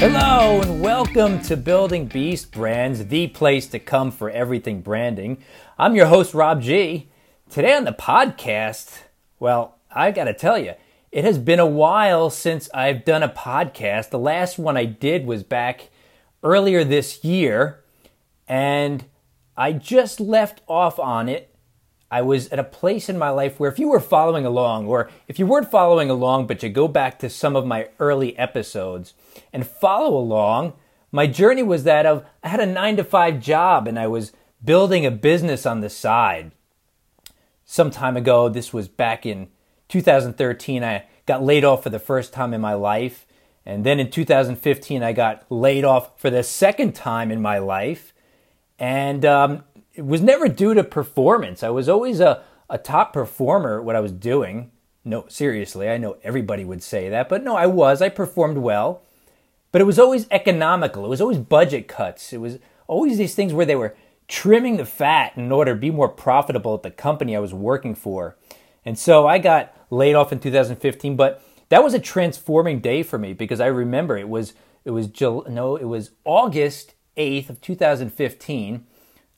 Hello and welcome to Building Beast Brands, the place to come for everything branding. I'm your host, Rob G. Today on the podcast, well, I gotta tell you, it has been a while since I've done a podcast. The last one I did was back earlier this year, and I just left off on it. I was at a place in my life where if you were following along, or if you weren't following along, but you go back to some of my early episodes, and follow along, my journey was that of I had a nine to five job and I was building a business on the side. Some time ago, this was back in 2013, I got laid off for the first time in my life. And then in 2015, I got laid off for the second time in my life. And um, it was never due to performance. I was always a, a top performer what I was doing. No, seriously, I know everybody would say that, but no, I was. I performed well. But it was always economical. It was always budget cuts. It was always these things where they were trimming the fat in order to be more profitable at the company I was working for. And so I got laid off in 2015, but that was a transforming day for me because I remember it was it was no, it was August 8th of 2015.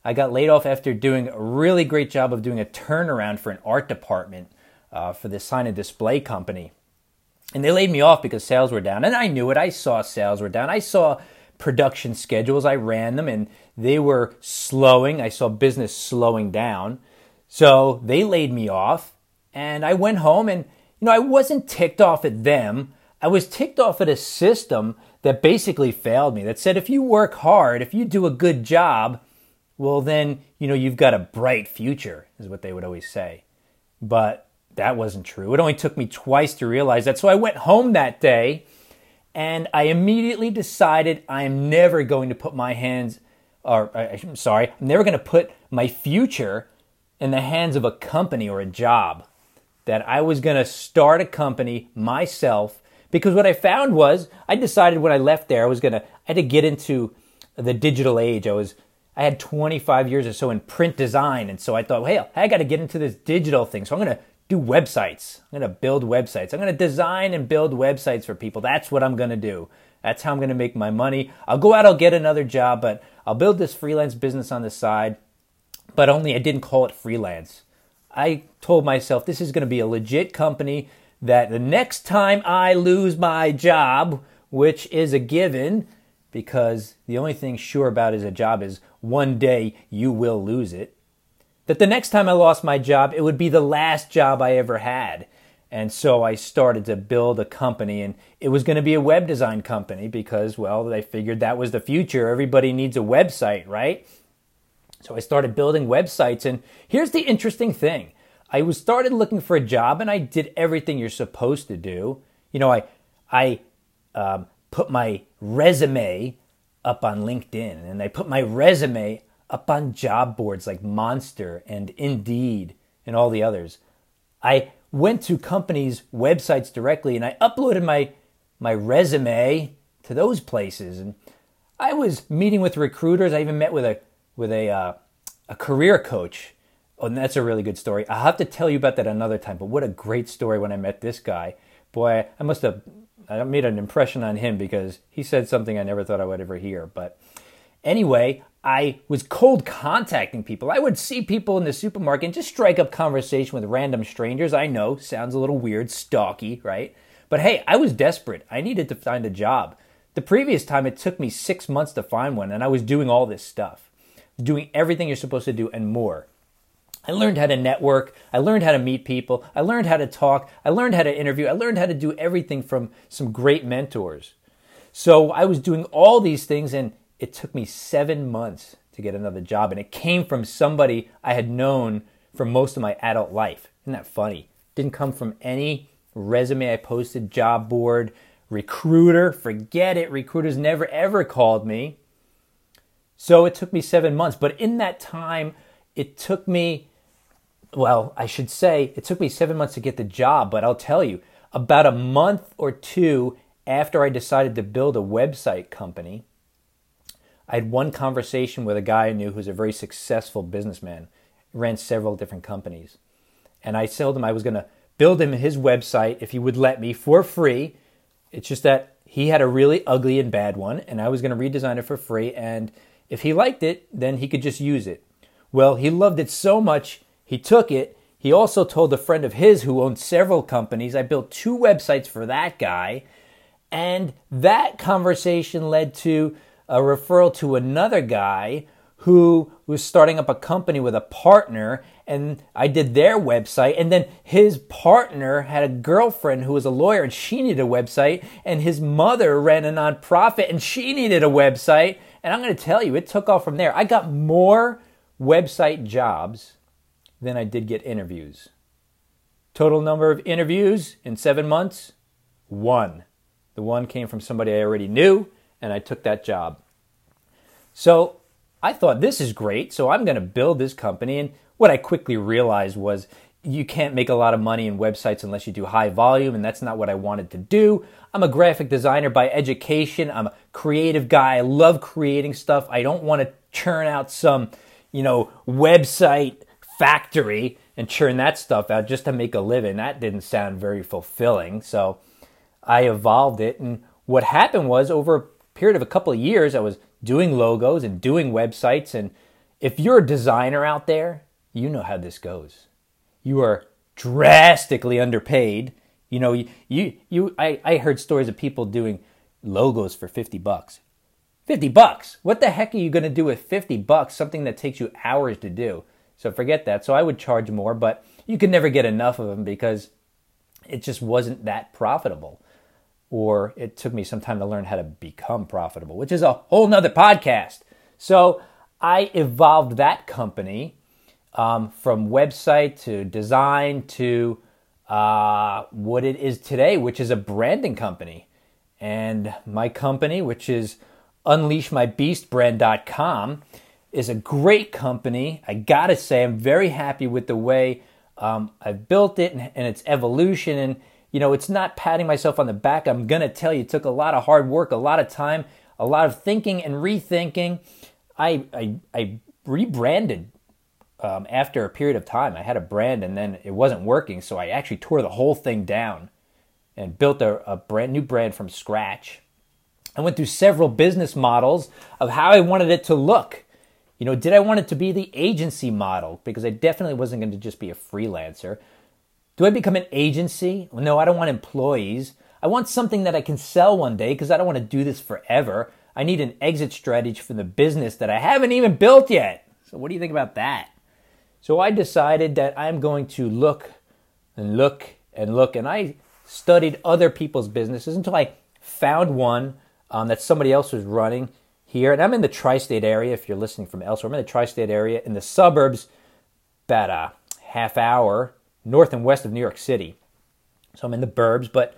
I got laid off after doing a really great job of doing a turnaround for an art department uh, for this sign and display company. And they laid me off because sales were down. And I knew it. I saw sales were down. I saw production schedules. I ran them and they were slowing. I saw business slowing down. So they laid me off. And I went home and, you know, I wasn't ticked off at them. I was ticked off at a system that basically failed me, that said if you work hard, if you do a good job, well, then, you know, you've got a bright future, is what they would always say. But that wasn't true. It only took me twice to realize that. So I went home that day and I immediately decided I am never going to put my hands, or I'm sorry, I'm never going to put my future in the hands of a company or a job. That I was going to start a company myself because what I found was I decided when I left there I was going to, I had to get into the digital age. I was I had 25 years or so in print design. And so I thought, hey, I got to get into this digital thing. So I'm going to do websites. I'm going to build websites. I'm going to design and build websites for people. That's what I'm going to do. That's how I'm going to make my money. I'll go out, I'll get another job, but I'll build this freelance business on the side. But only I didn't call it freelance. I told myself this is going to be a legit company that the next time I lose my job, which is a given, because the only thing sure about is a job is one day you will lose it that the next time I lost my job, it would be the last job I ever had. And so I started to build a company, and it was going to be a web design company because, well, they figured that was the future. Everybody needs a website, right? So I started building websites, and here's the interesting thing I was started looking for a job, and I did everything you're supposed to do. You know, I I um, put my resume up on LinkedIn, and I put my resume up on job boards like Monster and Indeed and all the others. I went to companies' websites directly and I uploaded my my resume to those places and I was meeting with recruiters. I even met with a with a uh, a career coach. Oh, and that's a really good story. I'll have to tell you about that another time. But what a great story when I met this guy. Boy, I must have I made an impression on him because he said something I never thought I would ever hear. But anyway, I was cold contacting people. I would see people in the supermarket and just strike up conversation with random strangers. I know, sounds a little weird, stalky, right? But hey, I was desperate. I needed to find a job. The previous time it took me six months to find one, and I was doing all this stuff, doing everything you're supposed to do and more. I learned how to network. I learned how to meet people. I learned how to talk. I learned how to interview. I learned how to do everything from some great mentors. So I was doing all these things, and it took me seven months to get another job, and it came from somebody I had known for most of my adult life. Isn't that funny? Didn't come from any resume I posted, job board, recruiter. Forget it. Recruiters never ever called me. So it took me seven months. But in that time, it took me, well, I should say, it took me seven months to get the job. But I'll tell you, about a month or two after I decided to build a website company, I had one conversation with a guy I knew who's a very successful businessman, ran several different companies. And I told him I was going to build him his website if he would let me for free. It's just that he had a really ugly and bad one, and I was going to redesign it for free. And if he liked it, then he could just use it. Well, he loved it so much, he took it. He also told a friend of his who owned several companies. I built two websites for that guy. And that conversation led to a referral to another guy who was starting up a company with a partner and I did their website and then his partner had a girlfriend who was a lawyer and she needed a website and his mother ran a nonprofit and she needed a website and I'm going to tell you it took off from there. I got more website jobs than I did get interviews. Total number of interviews in 7 months 1. The one came from somebody I already knew and I took that job. So I thought this is great, so I'm going to build this company. And what I quickly realized was you can't make a lot of money in websites unless you do high volume, and that's not what I wanted to do. I'm a graphic designer by education. I'm a creative guy. I love creating stuff. I don't want to churn out some, you know, website factory and churn that stuff out just to make a living. That didn't sound very fulfilling. So I evolved it. And what happened was over a period of a couple of years, I was doing logos and doing websites. And if you're a designer out there, you know how this goes. You are drastically underpaid. You know, you, you, I, I heard stories of people doing logos for 50 bucks. 50 bucks. What the heck are you going to do with 50 bucks? Something that takes you hours to do. So forget that. So I would charge more, but you could never get enough of them because it just wasn't that profitable or it took me some time to learn how to become profitable, which is a whole nother podcast. So I evolved that company um, from website to design to uh, what it is today, which is a branding company. And my company, which is unleashmybeastbrand.com, is a great company. I gotta say, I'm very happy with the way um, I've built it and, and its evolution. And you know, it's not patting myself on the back. I'm going to tell you, it took a lot of hard work, a lot of time, a lot of thinking and rethinking. I, I, I rebranded um, after a period of time. I had a brand and then it wasn't working. So I actually tore the whole thing down and built a, a brand new brand from scratch. I went through several business models of how I wanted it to look. You know, did I want it to be the agency model? Because I definitely wasn't going to just be a freelancer. Do I become an agency? No, I don't want employees. I want something that I can sell one day because I don't want to do this forever. I need an exit strategy for the business that I haven't even built yet. So, what do you think about that? So, I decided that I'm going to look and look and look, and I studied other people's businesses until I found one um, that somebody else was running here. And I'm in the tri state area if you're listening from elsewhere. I'm in the tri state area in the suburbs, about a half hour north and west of New York City. So I'm in the burbs, but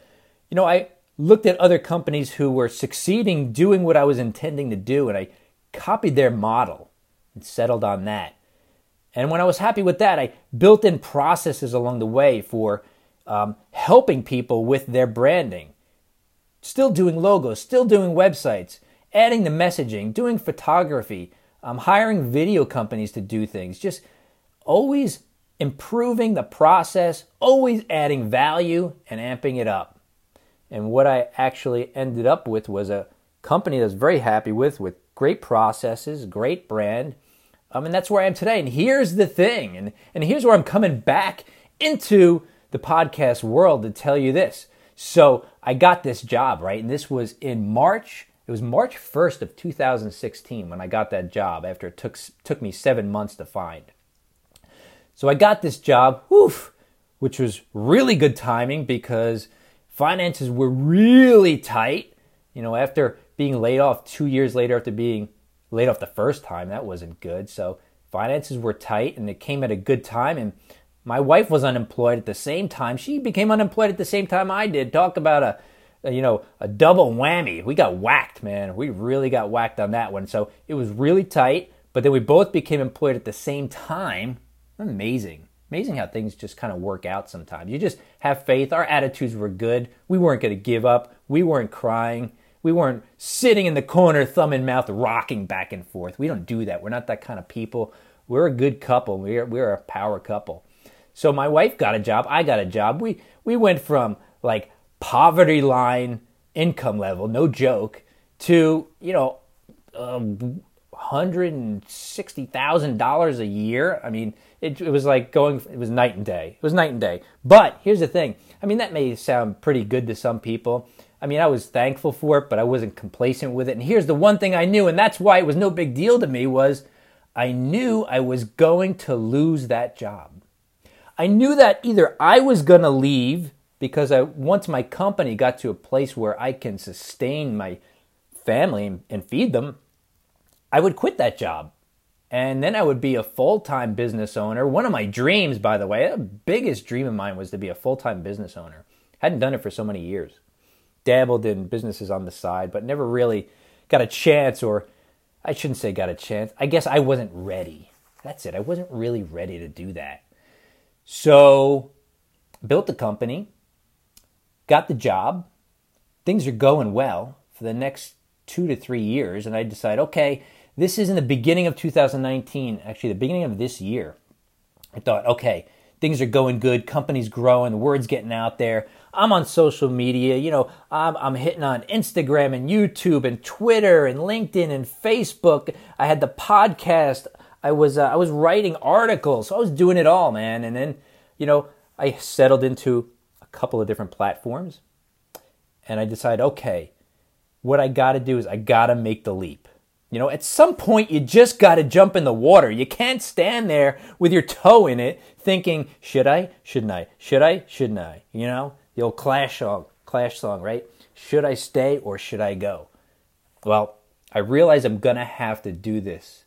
you know, I looked at other companies who were succeeding doing what I was intending to do and I copied their model and settled on that. And when I was happy with that, I built in processes along the way for um, helping people with their branding. Still doing logos, still doing websites, adding the messaging, doing photography, um, hiring video companies to do things, just always improving the process, always adding value and amping it up. And what I actually ended up with was a company I was very happy with, with great processes, great brand. Um, and that's where I am today. And here's the thing, and, and here's where I'm coming back into the podcast world to tell you this. So I got this job, right? And this was in March. It was March 1st of 2016 when I got that job after it took, took me seven months to find. So I got this job, woof, which was really good timing because finances were really tight. You know, after being laid off two years later after being laid off the first time, that wasn't good. So finances were tight and it came at a good time. And my wife was unemployed at the same time. She became unemployed at the same time I did. Talk about a, a you know, a double whammy. We got whacked, man. We really got whacked on that one. So it was really tight. But then we both became employed at the same time Amazing. Amazing how things just kind of work out sometimes. You just have faith. Our attitudes were good. We weren't going to give up. We weren't crying. We weren't sitting in the corner, thumb in mouth, rocking back and forth. We don't do that. We're not that kind of people. We're a good couple. We're, we're a power couple. So my wife got a job. I got a job. We, we went from like poverty line income level, no joke, to, you know, $160,000 a year. I mean, it, it, was like going, it was night and day. It was night and day. But here's the thing I mean, that may sound pretty good to some people. I mean, I was thankful for it, but I wasn't complacent with it. And here's the one thing I knew, and that's why it was no big deal to me, was I knew I was going to lose that job. I knew that either I was going to leave because I once my company got to a place where I can sustain my family and feed them, I would quit that job. And then I would be a full time business owner. One of my dreams, by the way, the biggest dream of mine was to be a full time business owner. Hadn't done it for so many years. Dabbled in businesses on the side, but never really got a chance, or I shouldn't say got a chance. I guess I wasn't ready. That's it. I wasn't really ready to do that. So, built the company, got the job. Things are going well for the next two to three years. And I decide, okay, this is in the beginning of 2019, actually, the beginning of this year. I thought, okay, things are going good, companies growing, the word's getting out there. I'm on social media, you know, I'm, I'm hitting on Instagram and YouTube and Twitter and LinkedIn and Facebook. I had the podcast. I was uh, I was writing articles, so I was doing it all, man. And then, you know, I settled into a couple of different platforms, and I decided, okay, what I got to do is I got to make the leap. You know, at some point, you just got to jump in the water. You can't stand there with your toe in it thinking, should I? Shouldn't I? Should I? Shouldn't I? You know, the old Clash song, Clash song, right? Should I stay or should I go? Well, I realize I'm going to have to do this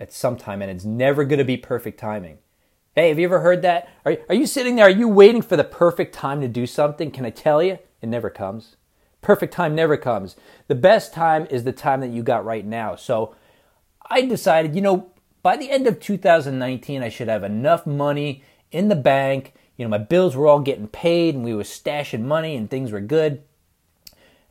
at some time, and it's never going to be perfect timing. Hey, have you ever heard that? Are, are you sitting there? Are you waiting for the perfect time to do something? Can I tell you? It never comes. Perfect time never comes. The best time is the time that you got right now. So I decided, you know, by the end of 2019, I should have enough money in the bank. You know, my bills were all getting paid and we were stashing money and things were good.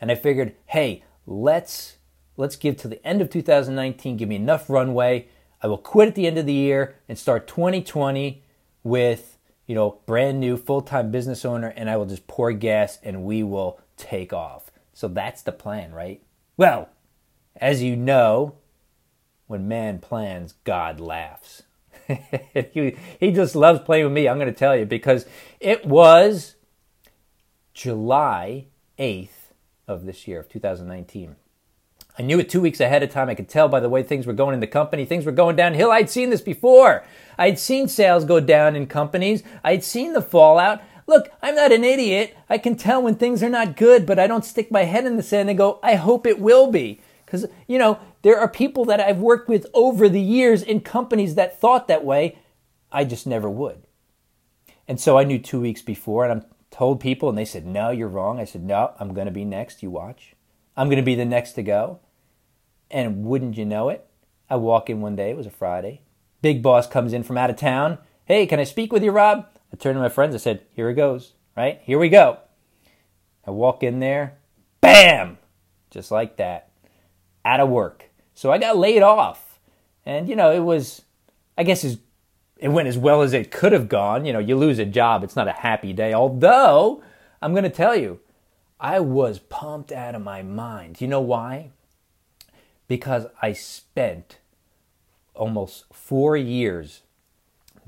And I figured, hey, let's let's give to the end of 2019, give me enough runway. I will quit at the end of the year and start 2020 with, you know, brand new full-time business owner and I will just pour gas and we will take off. So that's the plan, right? Well, as you know, when man plans, God laughs. he, he just loves playing with me, I'm going to tell you, because it was July 8th of this year, of 2019. I knew it two weeks ahead of time. I could tell by the way things were going in the company. Things were going downhill. I'd seen this before. I'd seen sales go down in companies. I'd seen the fallout. Look, I'm not an idiot. I can tell when things are not good, but I don't stick my head in the sand and go, I hope it will be. Because, you know, there are people that I've worked with over the years in companies that thought that way. I just never would. And so I knew two weeks before, and I told people, and they said, No, you're wrong. I said, No, I'm going to be next. You watch. I'm going to be the next to go. And wouldn't you know it? I walk in one day, it was a Friday. Big boss comes in from out of town. Hey, can I speak with you, Rob? I turned to my friends. I said, Here it goes, right? Here we go. I walk in there, bam! Just like that. Out of work. So I got laid off. And, you know, it was, I guess it went as well as it could have gone. You know, you lose a job, it's not a happy day. Although, I'm going to tell you, I was pumped out of my mind. You know why? Because I spent almost four years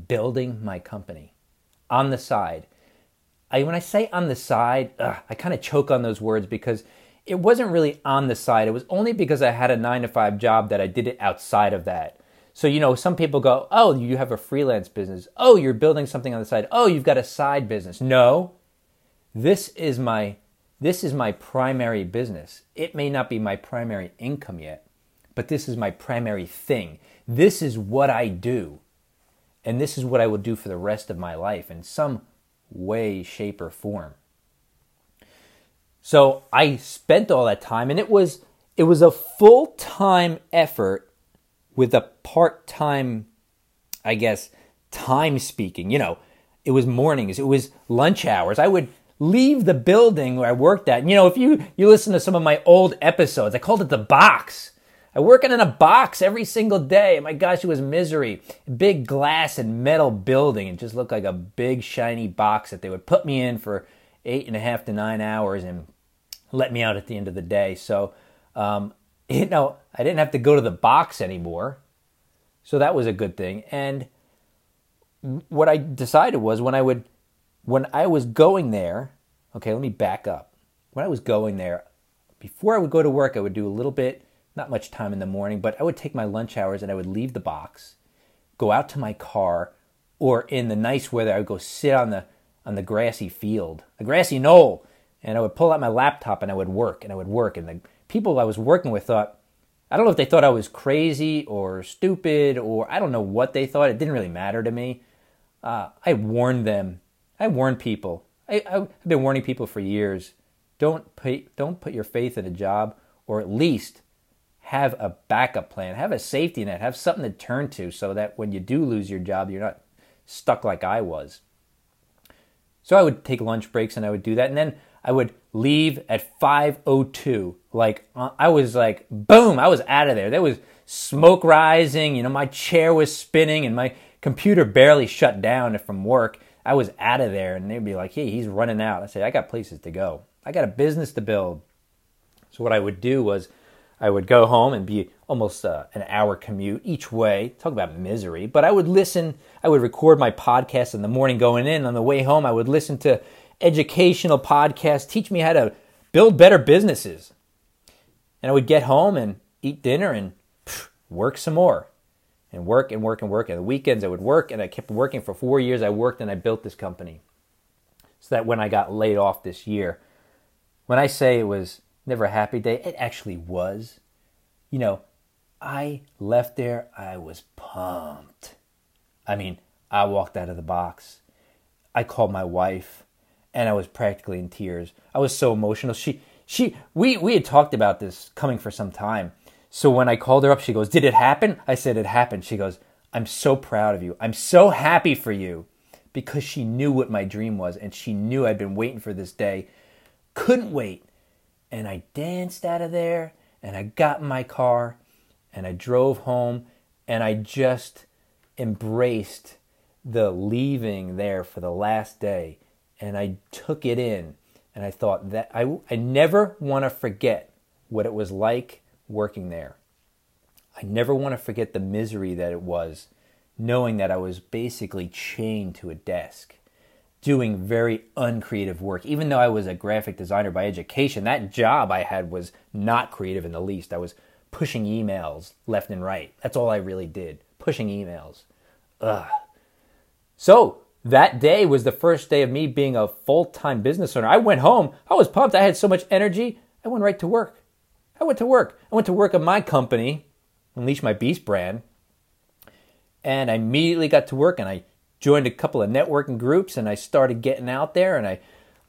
building my company on the side. I, when I say on the side, ugh, I kind of choke on those words because it wasn't really on the side. It was only because I had a nine to five job that I did it outside of that. So, you know, some people go, oh, you have a freelance business. Oh, you're building something on the side. Oh, you've got a side business. No, this is my this is my primary business. It may not be my primary income yet, but this is my primary thing. This is what I do. And this is what I will do for the rest of my life in some way, shape, or form. So I spent all that time and it was it was a full-time effort with a part-time I guess time speaking, you know, it was mornings, it was lunch hours. I would leave the building where I worked at. And, You know, if you you listen to some of my old episodes, I called it the box. I working in a box every single day. My gosh, it was misery. Big glass and metal building. It just looked like a big shiny box that they would put me in for eight and a half to nine hours and let me out at the end of the day. So, um, you know, I didn't have to go to the box anymore. So that was a good thing. And what I decided was when I would, when I was going there, okay, let me back up. When I was going there, before I would go to work, I would do a little bit, not much time in the morning, but I would take my lunch hours and I would leave the box, go out to my car, or in the nice weather, I would go sit on the on the grassy field, a grassy knoll, and I would pull out my laptop and I would work and I would work. And the people I was working with thought, I don't know if they thought I was crazy or stupid or I don't know what they thought. It didn't really matter to me. Uh, I warned them. I warned people. I, have been warning people for years. Don't pay, don't put your faith in a job, or at least have a backup plan. Have a safety net. Have something to turn to, so that when you do lose your job, you're not stuck like I was. So I would take lunch breaks and I would do that, and then I would leave at 5:02. Like uh, I was like, boom! I was out of there. There was smoke rising. You know, my chair was spinning, and my computer barely shut down from work. I was out of there, and they'd be like, "Hey, he's running out." I said, "I got places to go. I got a business to build." So what I would do was, I would go home and be almost uh, an hour commute each way. Talk about misery. But I would listen. I would record my podcast in the morning going in. On the way home, I would listen to educational podcasts. Teach me how to build better businesses. And I would get home and eat dinner and work some more and work and work and work. And the weekends I would work, and I kept working for four years. I worked and I built this company. So that when I got laid off this year, when I say it was never a happy day, it actually was. You know, I left there, I was pumped. I mean, I walked out of the box. I called my wife and I was practically in tears. I was so emotional. She she we we had talked about this coming for some time so when I called her up, she goes, Did it happen? I said, It happened. She goes, I'm so proud of you. I'm so happy for you because she knew what my dream was and she knew I'd been waiting for this day. Couldn't wait. And I danced out of there and I got in my car and I drove home and I just embraced the leaving there for the last day and I took it in and I thought that I, I never want to forget what it was like working there. I never want to forget the misery that it was knowing that I was basically chained to a desk doing very uncreative work. Even though I was a graphic designer by education, that job I had was not creative in the least. I was pushing emails left and right. That's all I really did, pushing emails. Ugh. So, that day was the first day of me being a full time business owner. I went home. I was pumped. I had so much energy. I went right to work. I went to work. I went to work at my company, Unleash My Beast brand, and I immediately got to work and I joined a couple of networking groups and I started getting out there and I,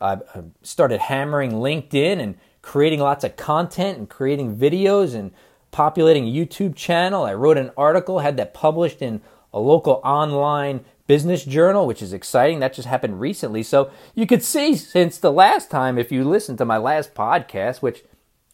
I started hammering LinkedIn and creating lots of content and creating videos and populating a YouTube channel. I wrote an article, had that published in a local online business journal, which is exciting. That just happened recently. So you could see since the last time, if you listened to my last podcast, which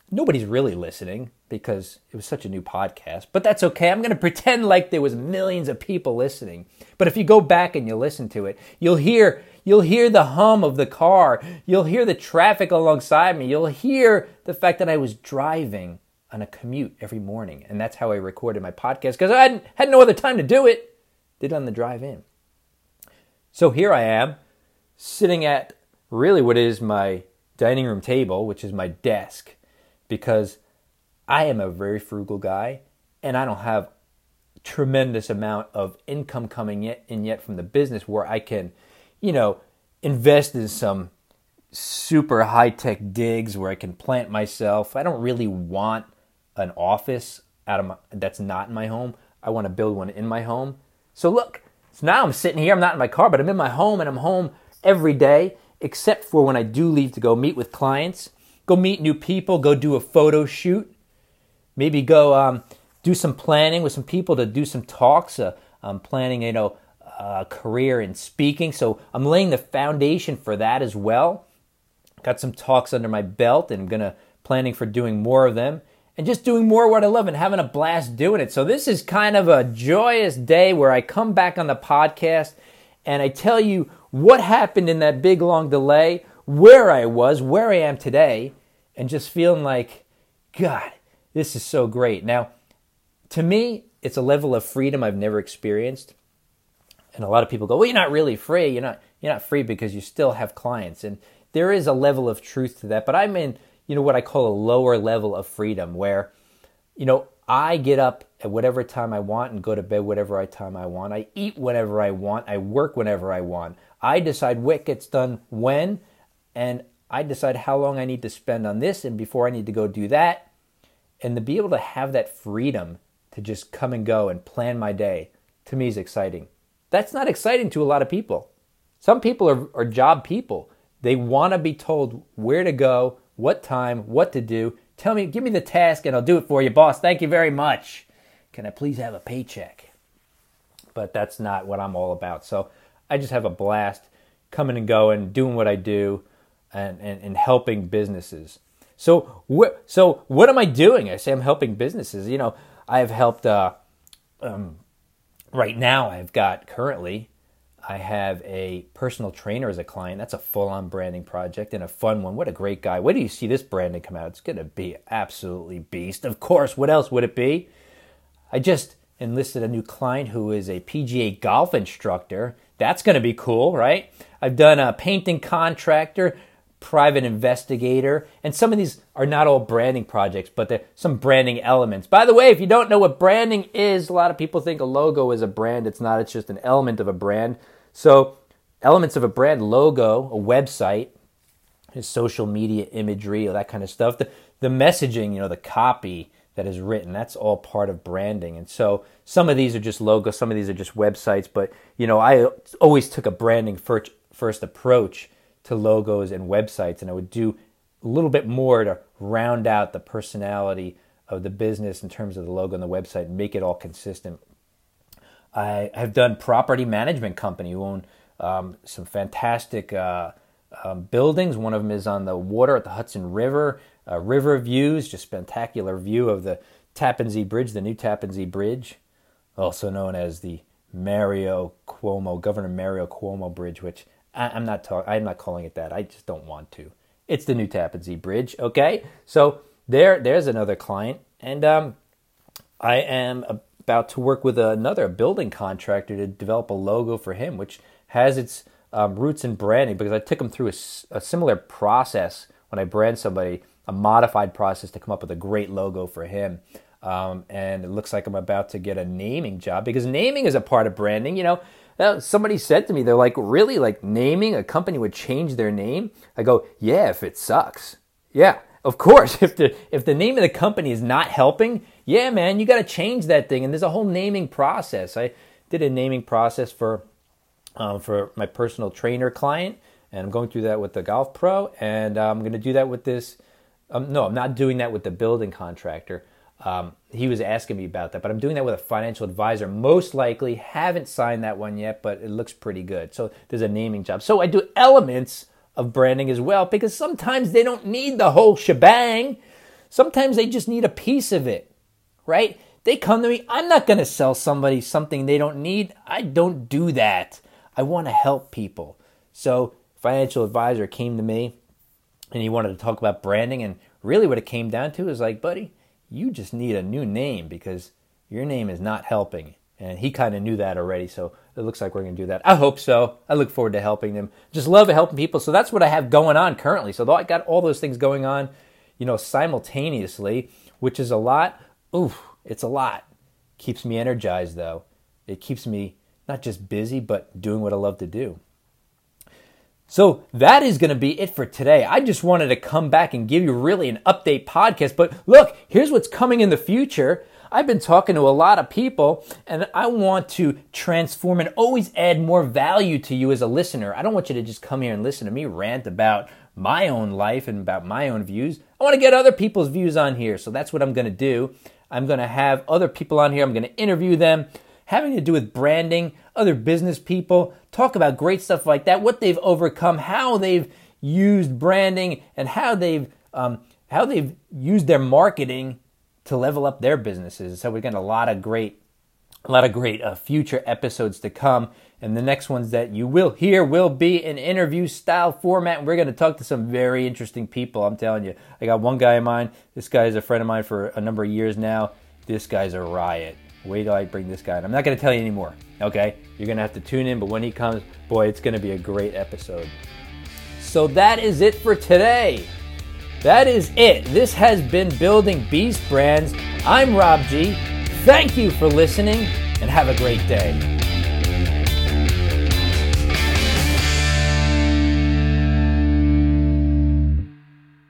nobody's really listening because it was such a new podcast but that's okay. I'm going to pretend like there was millions of people listening. But if you go back and you listen to it you'll hear you'll hear the hum of the car. You'll hear the traffic alongside me. You'll hear the fact that i was driving on a commute every morning and that's how i recorded my podcast because i hadn't, had no other time to do it. Did on the drive in. So here i am sitting at really what is my dining room table which is my desk because I am a very frugal guy and I don't have tremendous amount of income coming in yet from the business where I can, you know, invest in some super high tech digs where I can plant myself. I don't really want an office out of my, that's not in my home. I want to build one in my home. So look, so now I'm sitting here. I'm not in my car, but I'm in my home and I'm home every day, except for when I do leave to go meet with clients go meet new people, go do a photo shoot, maybe go um, do some planning with some people to do some talks. Uh, I'm planning, you know, a career in speaking, so I'm laying the foundation for that as well. Got some talks under my belt, and I'm gonna planning for doing more of them and just doing more what I love and having a blast doing it. So this is kind of a joyous day where I come back on the podcast and I tell you what happened in that big long delay, where I was, where I am today, and just feeling like, God, this is so great. Now, to me, it's a level of freedom I've never experienced. And a lot of people go, "Well, you're not really free. You're not you're not free because you still have clients." And there is a level of truth to that, but I'm in, you know, what I call a lower level of freedom where you know, I get up at whatever time I want and go to bed whatever time I want. I eat whenever I want. I work whenever I want. I decide what gets done when, and I decide how long I need to spend on this and before I need to go do that. And to be able to have that freedom to just come and go and plan my day, to me is exciting. That's not exciting to a lot of people. Some people are, are job people. They want to be told where to go, what time, what to do, Tell me, give me the task and I'll do it for you, boss. Thank you very much. Can I please have a paycheck? But that's not what I'm all about. So I just have a blast coming and going, doing what I do, and, and, and helping businesses. So, wh- so what am I doing? I say I'm helping businesses. You know, I have helped. Uh, um, right now, I've got currently I have a personal trainer as a client. That's a full on branding project and a fun one. What a great guy. Where do you see this branding come out? It's going to be absolutely beast. Of course, what else would it be? I just enlisted a new client who is a PGA golf instructor. That's going to be cool, right? I've done a painting contractor, private investigator, and some of these are not all branding projects, but some branding elements. By the way, if you don't know what branding is, a lot of people think a logo is a brand. It's not, it's just an element of a brand. So, elements of a brand logo, a website, his social media imagery, all that kind of stuff. The, the messaging, you know, the copy that is written, that's all part of branding. And so some of these are just logos, some of these are just websites. But, you know, I always took a branding first, first approach to logos and websites, and I would do a little bit more to round out the personality of the business in terms of the logo and the website and make it all consistent I have done property management company who own um, some fantastic uh, um, buildings. One of them is on the water at the Hudson River. Uh, river views, just spectacular view of the Tappan Zee Bridge, the new Tappan Zee Bridge, also known as the Mario Cuomo, Governor Mario Cuomo Bridge, which I, am not talking. I'm not calling it that. I just don't want to. It's the new Tappan Zee Bridge. Okay, so there, there's another client, and um, I am about to work with another building contractor to develop a logo for him, which has its um, roots in branding because I took him through a, a, similar process when I brand somebody, a modified process to come up with a great logo for him. Um, and it looks like I'm about to get a naming job because naming is a part of branding. You know, somebody said to me, they're like, really, like naming a company would change their name? I go, yeah, if it sucks. Yeah, of course, if the if the name of the company is not helping, yeah, man, you got to change that thing. And there's a whole naming process. I did a naming process for um, for my personal trainer client, and I'm going through that with the golf pro, and I'm going to do that with this. Um, no, I'm not doing that with the building contractor. Um, he was asking me about that, but I'm doing that with a financial advisor. Most likely, haven't signed that one yet, but it looks pretty good. So there's a naming job. So I do elements of branding as well because sometimes they don't need the whole shebang. Sometimes they just need a piece of it, right? They come to me, I'm not going to sell somebody something they don't need. I don't do that. I want to help people. So, financial advisor came to me and he wanted to talk about branding and really what it came down to is like, buddy, you just need a new name because your name is not helping. And he kind of knew that already. So it looks like we're going to do that. I hope so. I look forward to helping them. Just love helping people. So that's what I have going on currently. So I got all those things going on, you know, simultaneously, which is a lot. Oof, it's a lot. Keeps me energized though. It keeps me not just busy, but doing what I love to do. So that is going to be it for today. I just wanted to come back and give you really an update podcast. But look, here's what's coming in the future. I've been talking to a lot of people and I want to transform and always add more value to you as a listener. I don't want you to just come here and listen to me rant about my own life and about my own views. I want to get other people's views on here. So that's what I'm going to do. I'm going to have other people on here. I'm going to interview them having to do with branding, other business people, talk about great stuff like that, what they've overcome, how they've used branding, and how they've um, how they've used their marketing to level up their businesses. So we're getting a lot of great a lot of great uh, future episodes to come. And the next ones that you will hear will be an interview style format. And we're going to talk to some very interesting people. I'm telling you, I got one guy in mind. This guy is a friend of mine for a number of years now. This guy's a riot. Wait till I bring this guy in. I'm not going to tell you anymore, okay? You're going to have to tune in, but when he comes, boy, it's going to be a great episode. So that is it for today. That is it. This has been Building Beast Brands. I'm Rob G. Thank you for listening and have a great day.